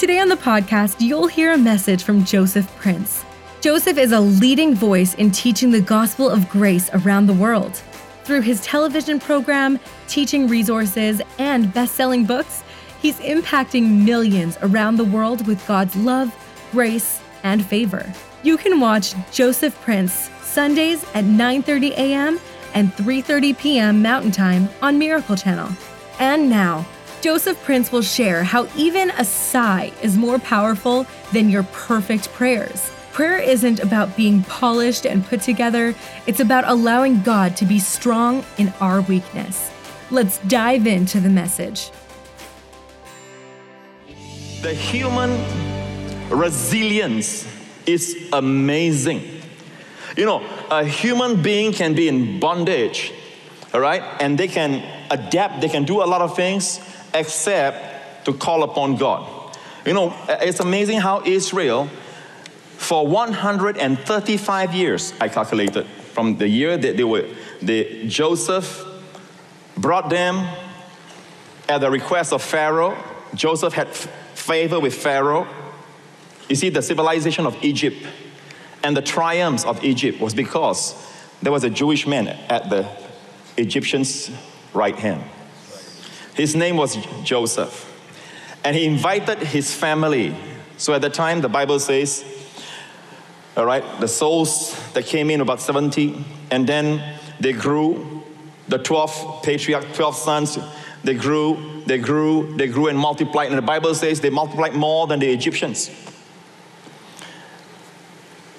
Today on the podcast, you'll hear a message from Joseph Prince. Joseph is a leading voice in teaching the gospel of grace around the world. Through his television program, teaching resources, and best selling books, he's impacting millions around the world with God's love, grace, and favor. You can watch Joseph Prince Sundays at 9:30 a.m. and 3:30 p.m. Mountain Time on Miracle Channel. And now, Joseph Prince will share how even a sigh is more powerful than your perfect prayers. Prayer isn't about being polished and put together, it's about allowing God to be strong in our weakness. Let's dive into the message. The human resilience is amazing. You know, a human being can be in bondage, all right, and they can adapt, they can do a lot of things, except to call upon God. You know, uh, it's amazing how Israel, for 135 years, I calculated, from the year that they were, the Joseph brought them at the request of Pharaoh. Joseph had favor with Pharaoh. You see, the civilization of Egypt and the triumphs of Egypt was because there was a Jewish man at the Egyptian's right hand. His name was Joseph. And he invited his family. So at the time, the Bible says, all right, the souls that came in about 70, and then they grew, the 12 patriarch, 12 sons, they grew, they grew, they grew and multiplied. And the Bible says they multiplied more than the Egyptians.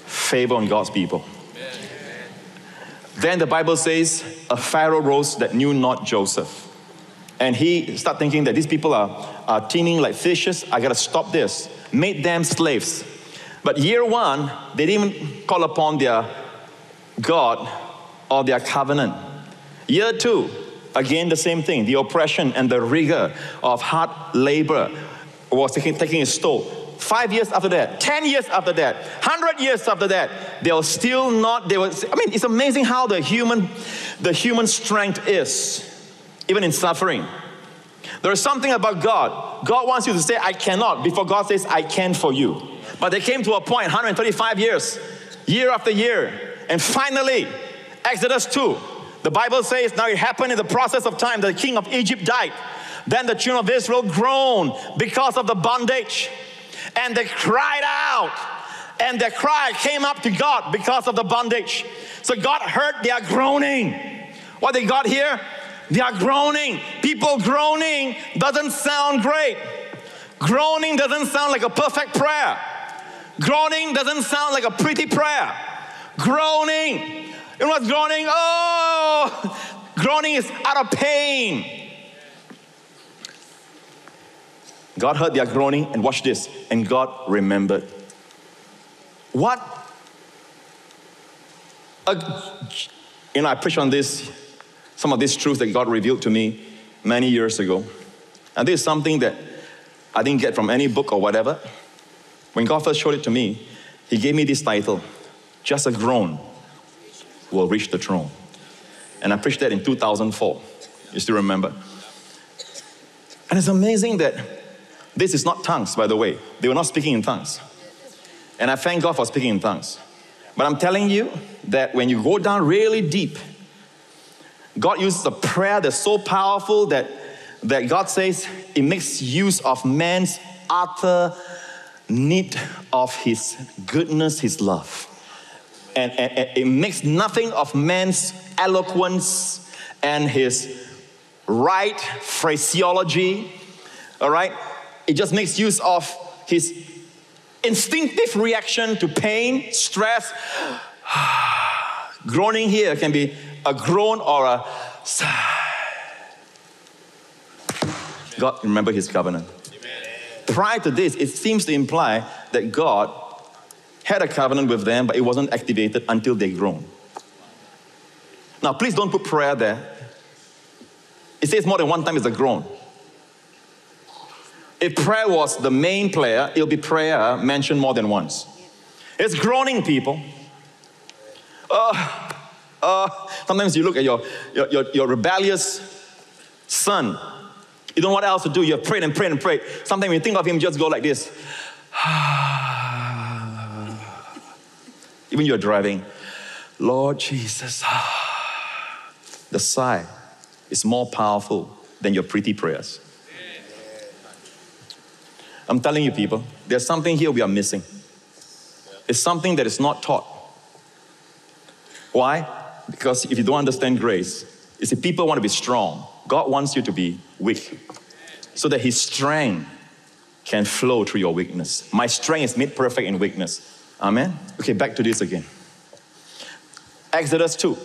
Favor on God's people. Then the Bible says, a Pharaoh rose that knew not Joseph. And he started thinking that these people are, are teeming like fishes. I gotta stop this. Made them slaves. But year one, they didn't call upon their God or their covenant. Year two, again the same thing. The oppression and the rigor of hard labor was taking, taking its toll. Five years after that, 10 years after that, 100 years after that, they were still not, they were, I mean, it's amazing how the human, the human strength is even in suffering. There is something about God. God wants you to say, I cannot, before God says, I can for you. But they came to a point, 135 years, year after year. And finally, Exodus 2, the Bible says, now it happened in the process of time. That the king of Egypt died. Then the children of Israel groaned because of the bondage. And they cried out. And their cry came up to God because of the bondage. So God heard their groaning. What they got here? They are groaning. People groaning doesn't sound great. Groaning doesn't sound like a perfect prayer. Groaning doesn't sound like a pretty prayer. Groaning. You know what's groaning? Oh, groaning is out of pain. God heard their groaning and watch this, and God remembered. What? you know, I preach on this some of these truths that God revealed to me many years ago. And this is something that I didn't get from any book or whatever. When God first showed it to me, He gave me this title Just a Groan Will Reach the Throne. And I preached that in 2004. You still remember? And it's amazing that this is not tongues, by the way. They were not speaking in tongues. And I thank God for speaking in tongues. But I'm telling you that when you go down really deep God uses a prayer that's so powerful that, that God says it makes use of man's utter need of his goodness, his love. And, and, and it makes nothing of man's eloquence and his right phraseology. All right? It just makes use of his instinctive reaction to pain, stress. Groaning here can be a groan or a sigh. God remember his covenant. Prior to this, it seems to imply that God had a covenant with them, but it wasn't activated until they grown. Now, please don't put prayer there. It says more than one time it's a groan. If prayer was the main player, it'll be prayer mentioned more than once. It's groaning, people. Uh, uh, sometimes you look at your, your, your, your rebellious son. You don't know what else to do. You have prayed and prayed and prayed. Sometimes you think of him, just go like this. Even you're driving, Lord Jesus. The sigh is more powerful than your pretty prayers. I'm telling you, people, there's something here we are missing. It's something that is not taught. Why? Because if you don't understand grace, you see, people want to be strong. God wants you to be weak so that His strength can flow through your weakness. My strength is made perfect in weakness. Amen? Okay, back to this again. Exodus 2.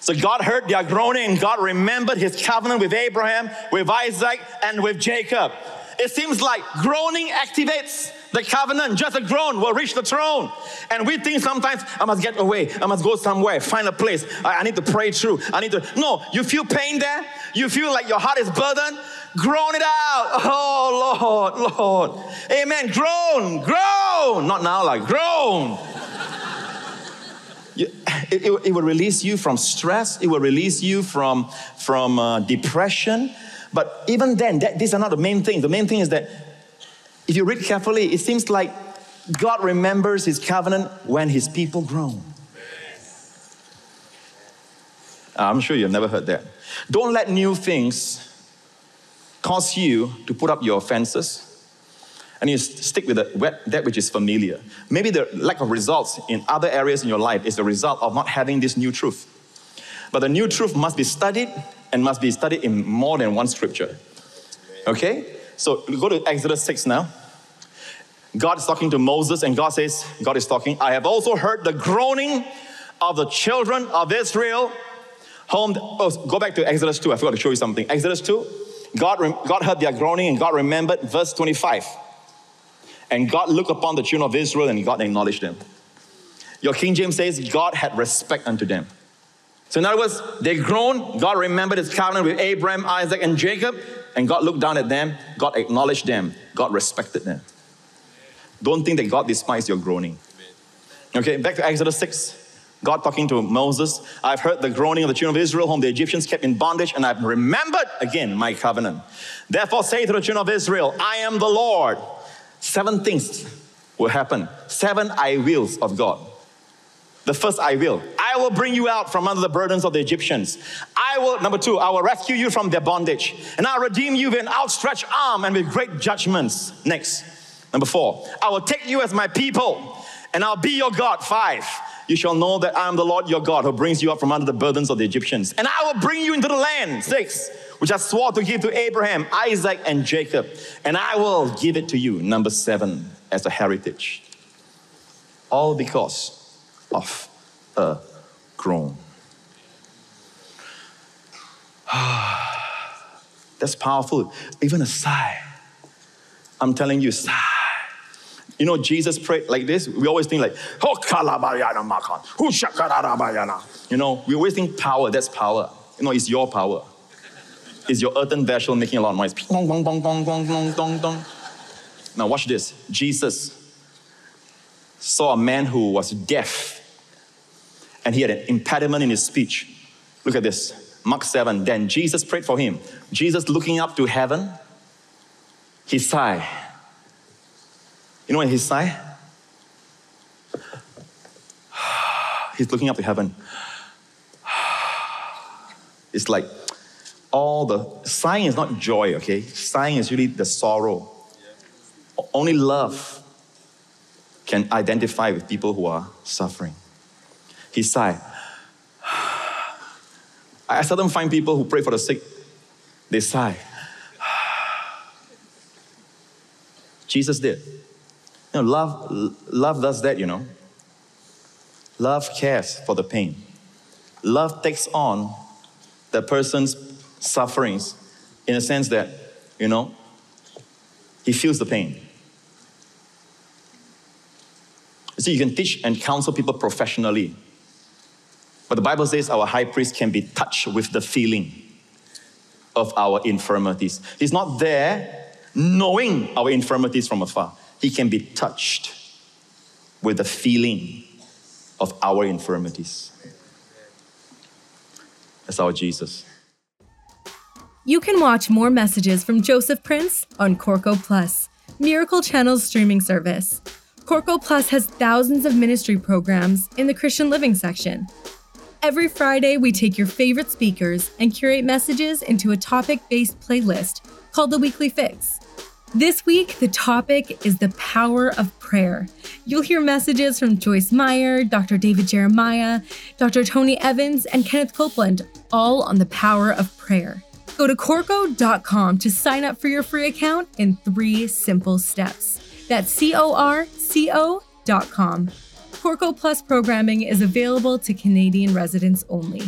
So God heard their groaning God remembered his covenant with Abraham, with Isaac, and with Jacob. It seems like groaning activates the covenant. Just a groan will reach the throne. And we think sometimes I must get away, I must go somewhere, find a place. I, I need to pray through. I need to. No, you feel pain there, you feel like your heart is burdened. Groan it out. Oh Lord, Lord. Amen. Groan, groan. Not now, like groan it, it, it, will release you from stress, it will release you from, from uh, depression. But even then, that, these are not the main thing. The main thing is that if you read carefully, it seems like God remembers his covenant when his people groan. I'm sure you've never heard that. Don't let new things cause you to put up your fences and you stick with that which is familiar. Maybe the lack of results in other areas in your life is the result of not having this new truth. But the new truth must be studied and must be studied in more than one scripture. Okay? So go to Exodus 6 now. God is talking to Moses, and God says, God is talking, I have also heard the groaning of the children of Israel. Home, oh, go back to Exodus 2. I forgot to show you something. Exodus 2, God, God heard their groaning and God remembered, verse 25. And God looked upon the children of Israel and God acknowledged them. Your King James says, God had respect unto them. So, in other words, they groaned. God remembered his covenant with Abraham, Isaac, and Jacob, and God looked down at them. God acknowledged them. God respected them. Don't think that God despised your groaning. Okay, back to Exodus 6. God talking to Moses, I've heard the groaning of the children of Israel, whom the Egyptians kept in bondage, and I've remembered again my covenant. Therefore, say to the children of Israel, I am the Lord seven things will happen. Seven I wills of God. The first I will. I will bring you out from under the burdens of the Egyptians. I will, number two, I will rescue you from their bondage. And I'll redeem you with an outstretched arm and with great judgments. Next. Number four, I will take you as my people and I'll be your God. Five, you shall know that I am the Lord your God who brings you up from under the burdens of the Egyptians. And I will bring you into the land. Six, which I swore to give to Abraham, Isaac, and Jacob. And I will give it to you, number seven, as a heritage. All because of a groan. That's powerful. Even a sigh. I'm telling you, sigh. You know, Jesus prayed like this. We always think like, oh, you know, we always think power, that's power. You know, it's your power is your earthen vessel making a lot of noise. Now, watch this. Jesus saw a man who was deaf and he had an impediment in his speech. Look at this. Mark 7. Then Jesus prayed for him. Jesus looking up to heaven, he sighed. You know what he sighed? He's looking up to heaven. It's like all the sighing is not joy, okay? Sighing is really the sorrow. Only love can identify with people who are suffering. He sighed. I seldom find people who pray for the sick, they sigh. Jesus did. You know, love, love does that, you know. Love cares for the pain. Love takes on the person's sufferings in a sense that, you know, he feels the pain. See, you can teach and counsel people professionally. But the Bible says our high priest can be touched with the feeling of our infirmities. He's not there knowing our infirmities from afar. He can be touched with the feeling of our infirmities. That's our Jesus. You can watch more messages from Joseph Prince on Corco Plus, Miracle Channel's streaming service. Corco Plus has thousands of ministry programs in the Christian Living section. Every Friday, we take your favorite speakers and curate messages into a topic based playlist called the Weekly Fix. This week, the topic is the power of prayer. You'll hear messages from Joyce Meyer, Dr. David Jeremiah, Dr. Tony Evans, and Kenneth Copeland, all on the power of prayer. Go to Corco.com to sign up for your free account in three simple steps. That's C O R C O.com. Corco Plus programming is available to Canadian residents only.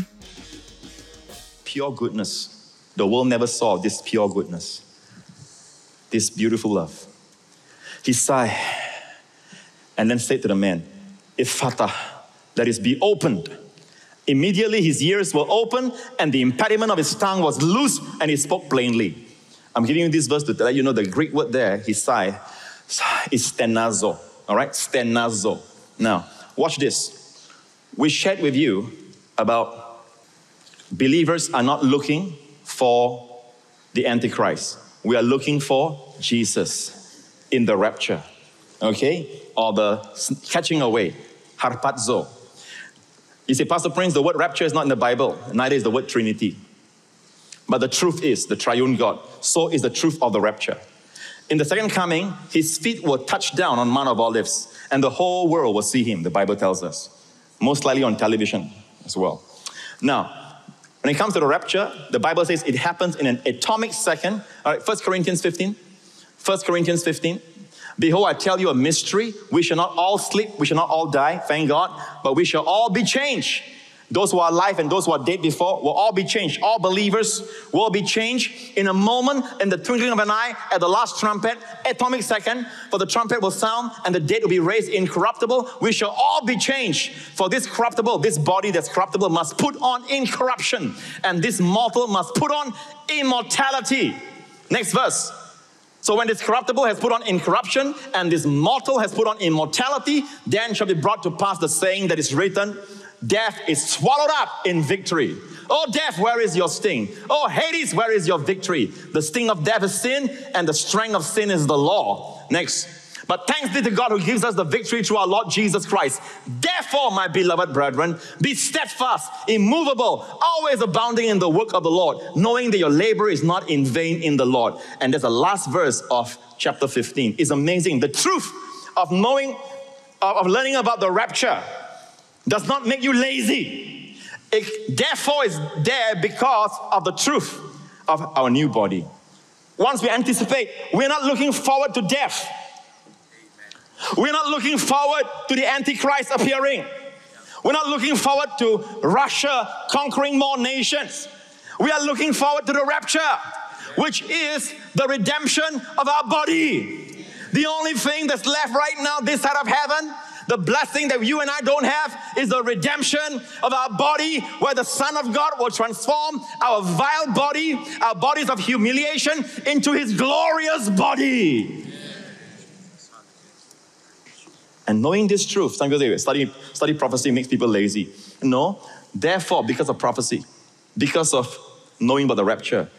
Pure goodness. The world never saw this pure goodness, this beautiful love. He sighed and then said to the man, Ephphatha, that is, be opened. Immediately his ears were open and the impediment of his tongue was loose and he spoke plainly. I'm giving you this verse to let you know the Greek word there, he sighed, is stenazo. All right, stenazo. Now, watch this. We shared with you about believers are not looking for the Antichrist. We are looking for Jesus in the rapture, okay? Or the catching away, harpazo. You say, Pastor Prince, the word rapture is not in the Bible, neither is the word Trinity. But the truth is the triune God. So is the truth of the rapture. In the second coming, his feet will touch down on Mount of Olives, and the whole world will see him, the Bible tells us. Most likely on television as well. Now, when it comes to the rapture, the Bible says it happens in an atomic second. All right, 1 Corinthians 15. 1 Corinthians 15. Behold, I tell you a mystery. We shall not all sleep, we shall not all die, thank God, but we shall all be changed. Those who are alive and those who are dead before will all be changed. All believers will be changed in a moment, in the twinkling of an eye, at the last trumpet, atomic second, for the trumpet will sound and the dead will be raised incorruptible. We shall all be changed. For this corruptible, this body that's corruptible must put on incorruption, and this mortal must put on immortality. Next verse. So when this corruptible has put on incorruption and this mortal has put on immortality, then shall be brought to pass the saying that is written, death is swallowed up in victory. Oh, death, where is your sting? Oh, Hades, where is your victory? The sting of death is sin, and the strength of sin is the law. Next. But thanks be to God who gives us the victory through our Lord Jesus Christ. Therefore, my beloved brethren, be steadfast, immovable, always abounding in the work of the Lord, knowing that your labor is not in vain in the Lord. And there's the last verse of chapter 15. It's amazing. The truth of knowing, of learning about the rapture does not make you lazy. It therefore is there because of the truth of our new body. Once we anticipate, we're not looking forward to death. We're not looking forward to the Antichrist appearing. We're not looking forward to Russia conquering more nations. We are looking forward to the rapture, which is the redemption of our body. The only thing that's left right now, this side of heaven, the blessing that you and I don't have is the redemption of our body, where the Son of God will transform our vile body, our bodies of humiliation, into His glorious body. And knowing this truth, some people say, study, study prophecy makes people lazy. No, therefore, because of prophecy, because of knowing about the rapture,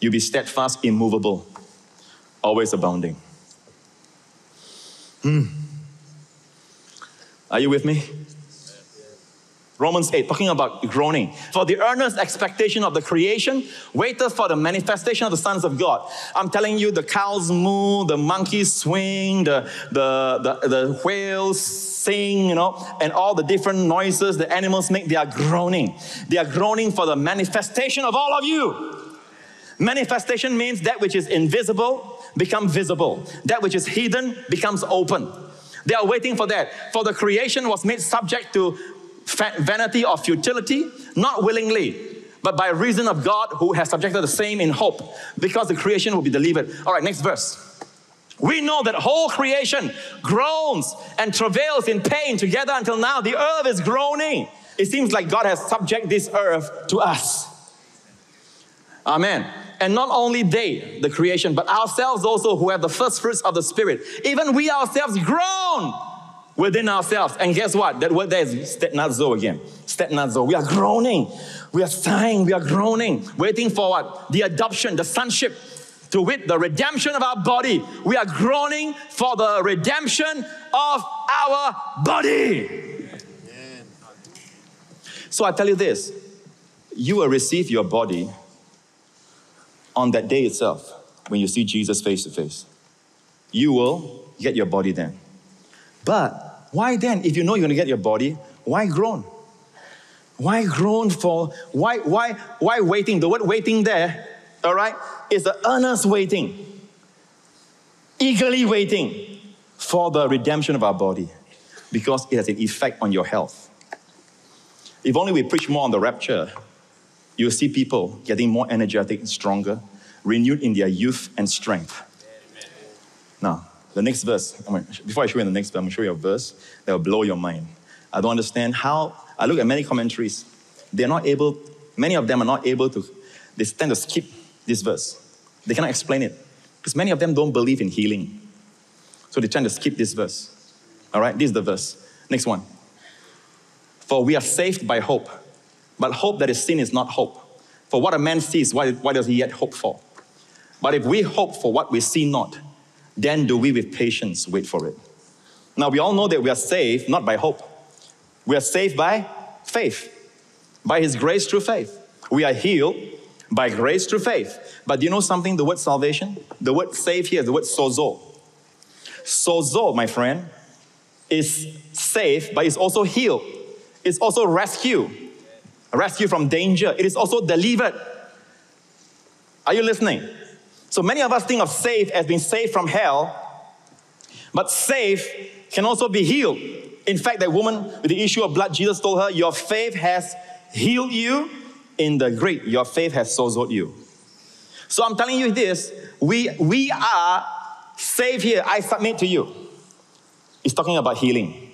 you'll be steadfast, immovable, always abounding. Hmm. Are you with me? Romans 8, talking about groaning. For the earnest expectation of the creation waiteth for the manifestation of the sons of God. I'm telling you, the cows moo, the monkeys swing, the, the, the, the whales sing, you know, and all the different noises the animals make, they are groaning. They are groaning for the manifestation of all of you. Manifestation means that which is invisible become visible. That which is hidden becomes open. They are waiting for that. For the creation was made subject to vanity or futility, not willingly, but by reason of God who has subjected the same in hope, because the creation will be delivered. All right, next verse. We know that whole creation groans and travails in pain together until now. The earth is groaning. It seems like God has subject this earth to us. Amen. And not only they, the creation, but ourselves also who have the first fruits of the Spirit. Even we ourselves groan within ourselves. And guess what? That word there is stenazo again. Stenazo. We are groaning. We are sighing. We are groaning. Waiting for what? The adoption, the sonship. To wit, the redemption of our body. We are groaning for the redemption of our body. So I tell you this you will receive your body on that day itself when you see Jesus face to face. You will get your body then. But why then, if you know you're going to get your body, why groan? Why groan for, why, why, why waiting? The word waiting there, all right, is the earnest waiting, eagerly waiting for the redemption of our body because it has an effect on your health. If only we preach more on the rapture, you'll see people getting more energetic and stronger, renewed in their youth and strength. Now, the next verse, before I show you the next verse, I'm going to show you a verse that will blow your mind. I don't understand how, I look at many commentaries, they're not able, many of them are not able to, they tend to skip this verse. They cannot explain it because many of them don't believe in healing. So they tend to skip this verse. All right, this is the verse. Next one. For we are saved by hope, but hope that is seen is not hope. For what a man sees, why, why does he yet hope for? But if we hope for what we see not, then do we with patience wait for it. Now, we all know that we are saved not by hope. We are saved by faith, by His grace through faith. We are healed by grace through faith. But do you know something? The word salvation, the word save here the word sozo. Sozo, my friend, is safe, but it's also healed. It's also rescue. Rescue from danger. It is also delivered. Are you listening? So many of us think of safe as being saved from hell, but safe can also be healed. In fact, that woman with the issue of blood, Jesus told her, Your faith has healed you. In the great, your faith has sozoed you. So I'm telling you this we, we are saved here. I submit to you. It's talking about healing,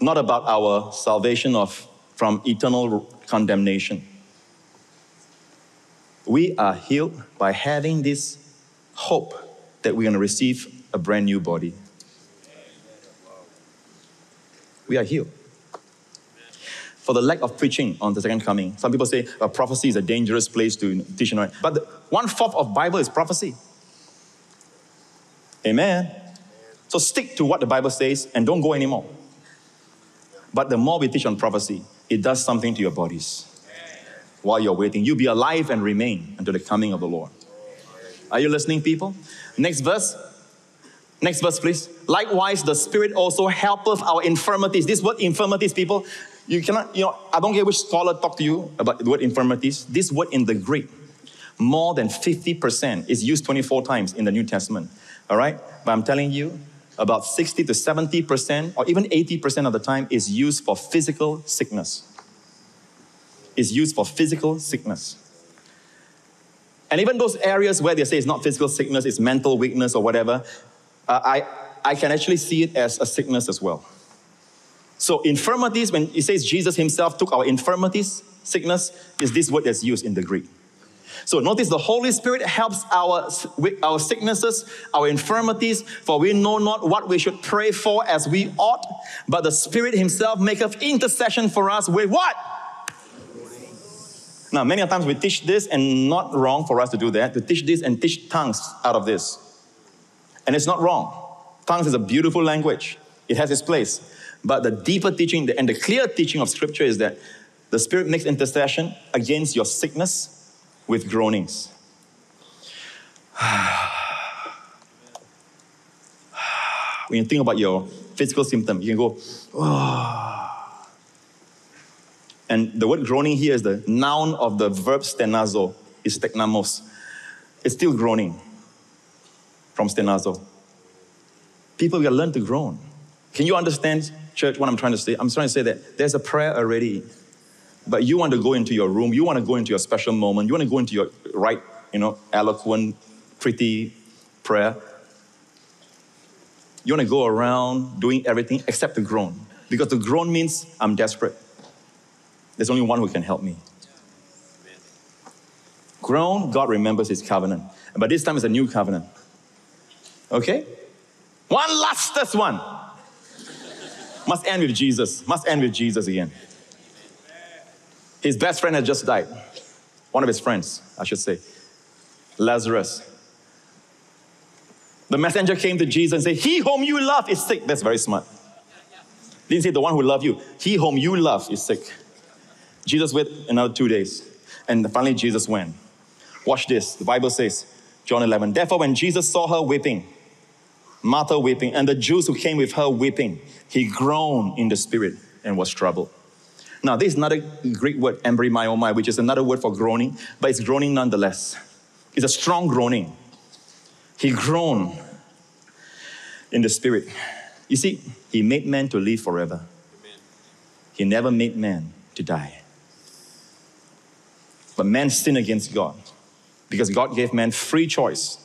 not about our salvation of, from eternal condemnation we are healed by having this hope that we're going to receive a brand new body. We are healed. For the lack of preaching on the second coming, some people say a prophecy is a dangerous place to teach on. But one fourth of Bible is prophecy. Amen. So stick to what the Bible says and don't go anymore. But the more we teach on prophecy, it does something to your bodies while you're waiting. You'll be alive and remain until the coming of the Lord. Are you listening, people? Next verse. Next verse, please. Likewise, the Spirit also helpeth our infirmities. This word infirmities, people, you cannot, you know, I don't care which scholar talk to you about the word infirmities. This word in the Greek, more than 50% is used 24 times in the New Testament. All right? But I'm telling you, about 60 to 70% or even 80% of the time is used for physical sickness is used for physical sickness. And even those areas where they say it's not physical sickness, it's mental weakness or whatever, uh, I, I can actually see it as a sickness as well. So, infirmities, when it says Jesus himself took our infirmities, sickness, is this word that's used in the Greek. So, notice the Holy Spirit helps our, our sicknesses, our infirmities, for we know not what we should pray for as we ought, but the Spirit himself maketh intercession for us with what? Now, many times we teach this, and not wrong for us to do that, to teach this and teach tongues out of this. And it's not wrong. Tongues is a beautiful language, it has its place. But the deeper teaching and the clear teaching of Scripture is that the Spirit makes intercession against your sickness with groanings. when you think about your physical symptom, you can go, oh and the word groaning here is the noun of the verb stenazo, is stenagmos. It's still groaning from stenazo. People, we learn to groan. Can you understand, church, what I'm trying to say? I'm trying to say that there's a prayer already, but you want to go into your room, you want to go into your special moment, you want to go into your right, you know, eloquent, pretty prayer. You want to go around doing everything except to groan. Because the groan means I'm desperate. There's only one who can help me. Groan, God remembers his covenant. But this time it's a new covenant. Okay? One lastest one. Must end with Jesus. Must end with Jesus again. His best friend has just died. One of his friends, I should say. Lazarus. The messenger came to Jesus and said, He whom you love is sick. That's very smart. Didn't say the one who loved you. He whom you love is sick. Jesus waited another two days. And finally, Jesus went. Watch this. The Bible says, John 11. Therefore, when Jesus saw her weeping, Martha weeping, and the Jews who came with her weeping, he groaned in the spirit and was troubled. Now, this is another Greek word, embrimaomai, which is another word for groaning, but it's groaning nonetheless. It's a strong groaning. He groaned in the spirit. You see, he made man to live forever. He never made man to die. But man sinned against God because God gave man free choice.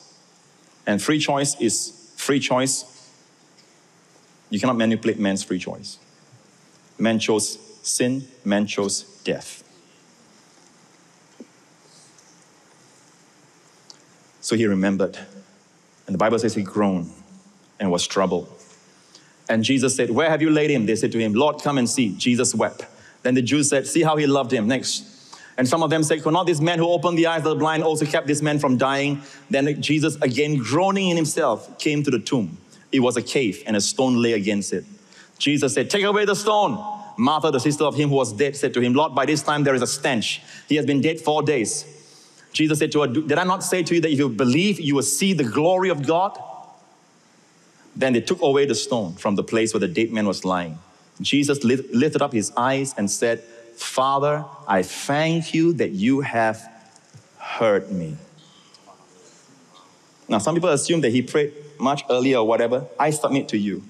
And free choice is free choice. You cannot manipulate man's free choice. Man chose sin, chose death. So he remembered. And the Bible says he groaned and was troubled. And Jesus said, Where have you laid him? They said to him, Lord, come and see. Jesus wept. Then the Jews said, See how he loved him. Next. And some of them said, Could not this man who opened the eyes of the blind also kept this man from dying? Then Jesus, again groaning in himself, came to the tomb. It was a cave, and a stone lay against it. Jesus said, Take away the stone. Martha, the sister of him who was dead, said to him, Lord, by this time there is a stench. He has been dead four days. Jesus said to her, Did I not say to you that if you believe, you will see the glory of God? Then they took away the stone from the place where the dead man was lying. Jesus lifted up his eyes and said, Father, I thank you that you have heard me. Now, some people assume that he prayed much earlier or whatever. I submit to you.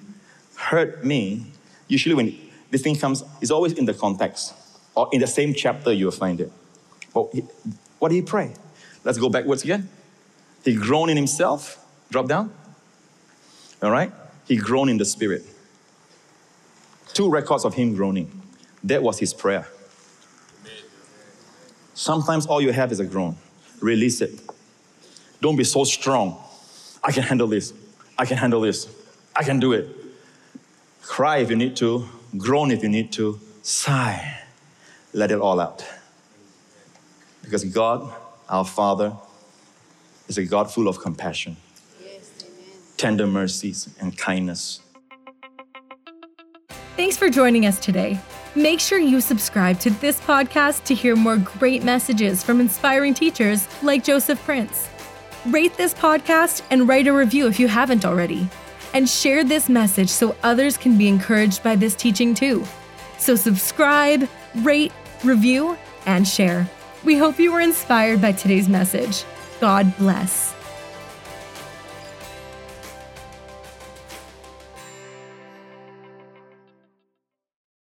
Heard me, usually when this thing comes, it's always in the context or in the same chapter you will find it. But what did he pray? Let's go backwards again. He groaned in himself. Drop down. All right? He groaned in the spirit. Two records of him groaning. That was his prayer. Sometimes all you have is a groan. Release it. Don't be so strong. I can handle this. I can handle this. I can do it. Cry if you need to, groan if you need to, sigh. Let it all out. Because God, our Father, is a God full of compassion, yes, tender mercies, and kindness. Thanks for joining us today. Make sure you subscribe to this podcast to hear more great messages from inspiring teachers like Joseph Prince. Rate this podcast and write a review if you haven't already. And share this message so others can be encouraged by this teaching too. So subscribe, rate, review, and share. We hope you were inspired by today's message. God bless.